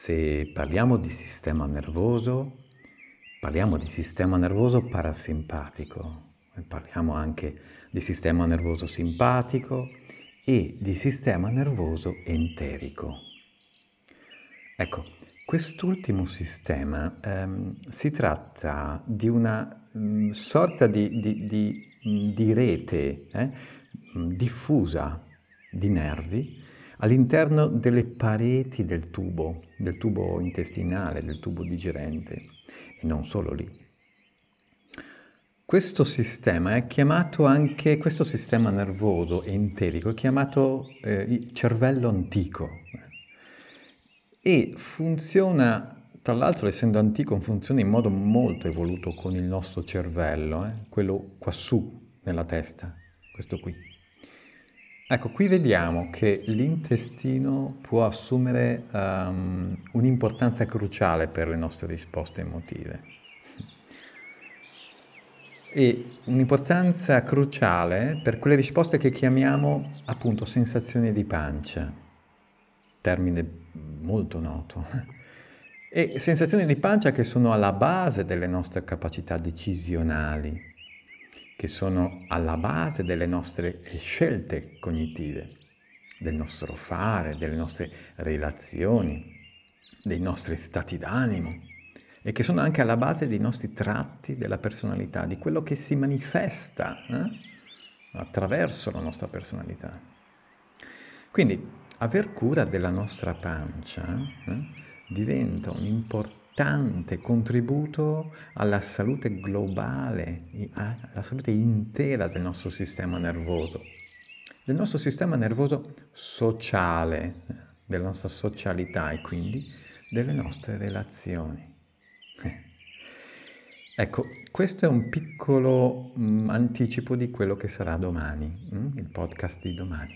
Se parliamo di sistema nervoso, parliamo di sistema nervoso parasimpatico, parliamo anche di sistema nervoso simpatico e di sistema nervoso enterico. Ecco, quest'ultimo sistema ehm, si tratta di una mh, mm, sorta di, di, di, di rete eh, diffusa di nervi all'interno delle pareti del tubo, del tubo intestinale, del tubo digerente e non solo lì. Questo sistema è chiamato anche, questo sistema nervoso enterico è chiamato eh, cervello antico e funziona, tra l'altro essendo antico, funziona in modo molto evoluto con il nostro cervello, eh, quello quassù nella testa, questo qui. Ecco, qui vediamo che l'intestino può assumere um, un'importanza cruciale per le nostre risposte emotive. E un'importanza cruciale per quelle risposte che chiamiamo appunto sensazioni di pancia, termine molto noto. E sensazioni di pancia che sono alla base delle nostre capacità decisionali, che sono alla base delle nostre scelte cognitive, del nostro fare, delle nostre relazioni, dei nostri stati d'animo e che sono anche alla base dei nostri tratti della personalità, di quello che si manifesta eh? attraverso la nostra personalità. Quindi aver cura della nostra pancia eh, diventa un importante importante contributo alla salute globale, alla salute intera del nostro sistema nervoso, del nostro sistema nervoso sociale, della nostra socialità e quindi delle nostre relazioni. Ecco, questo è un piccolo mh, mm, anticipo di quello che sarà domani, mh? Mm, il podcast di domani.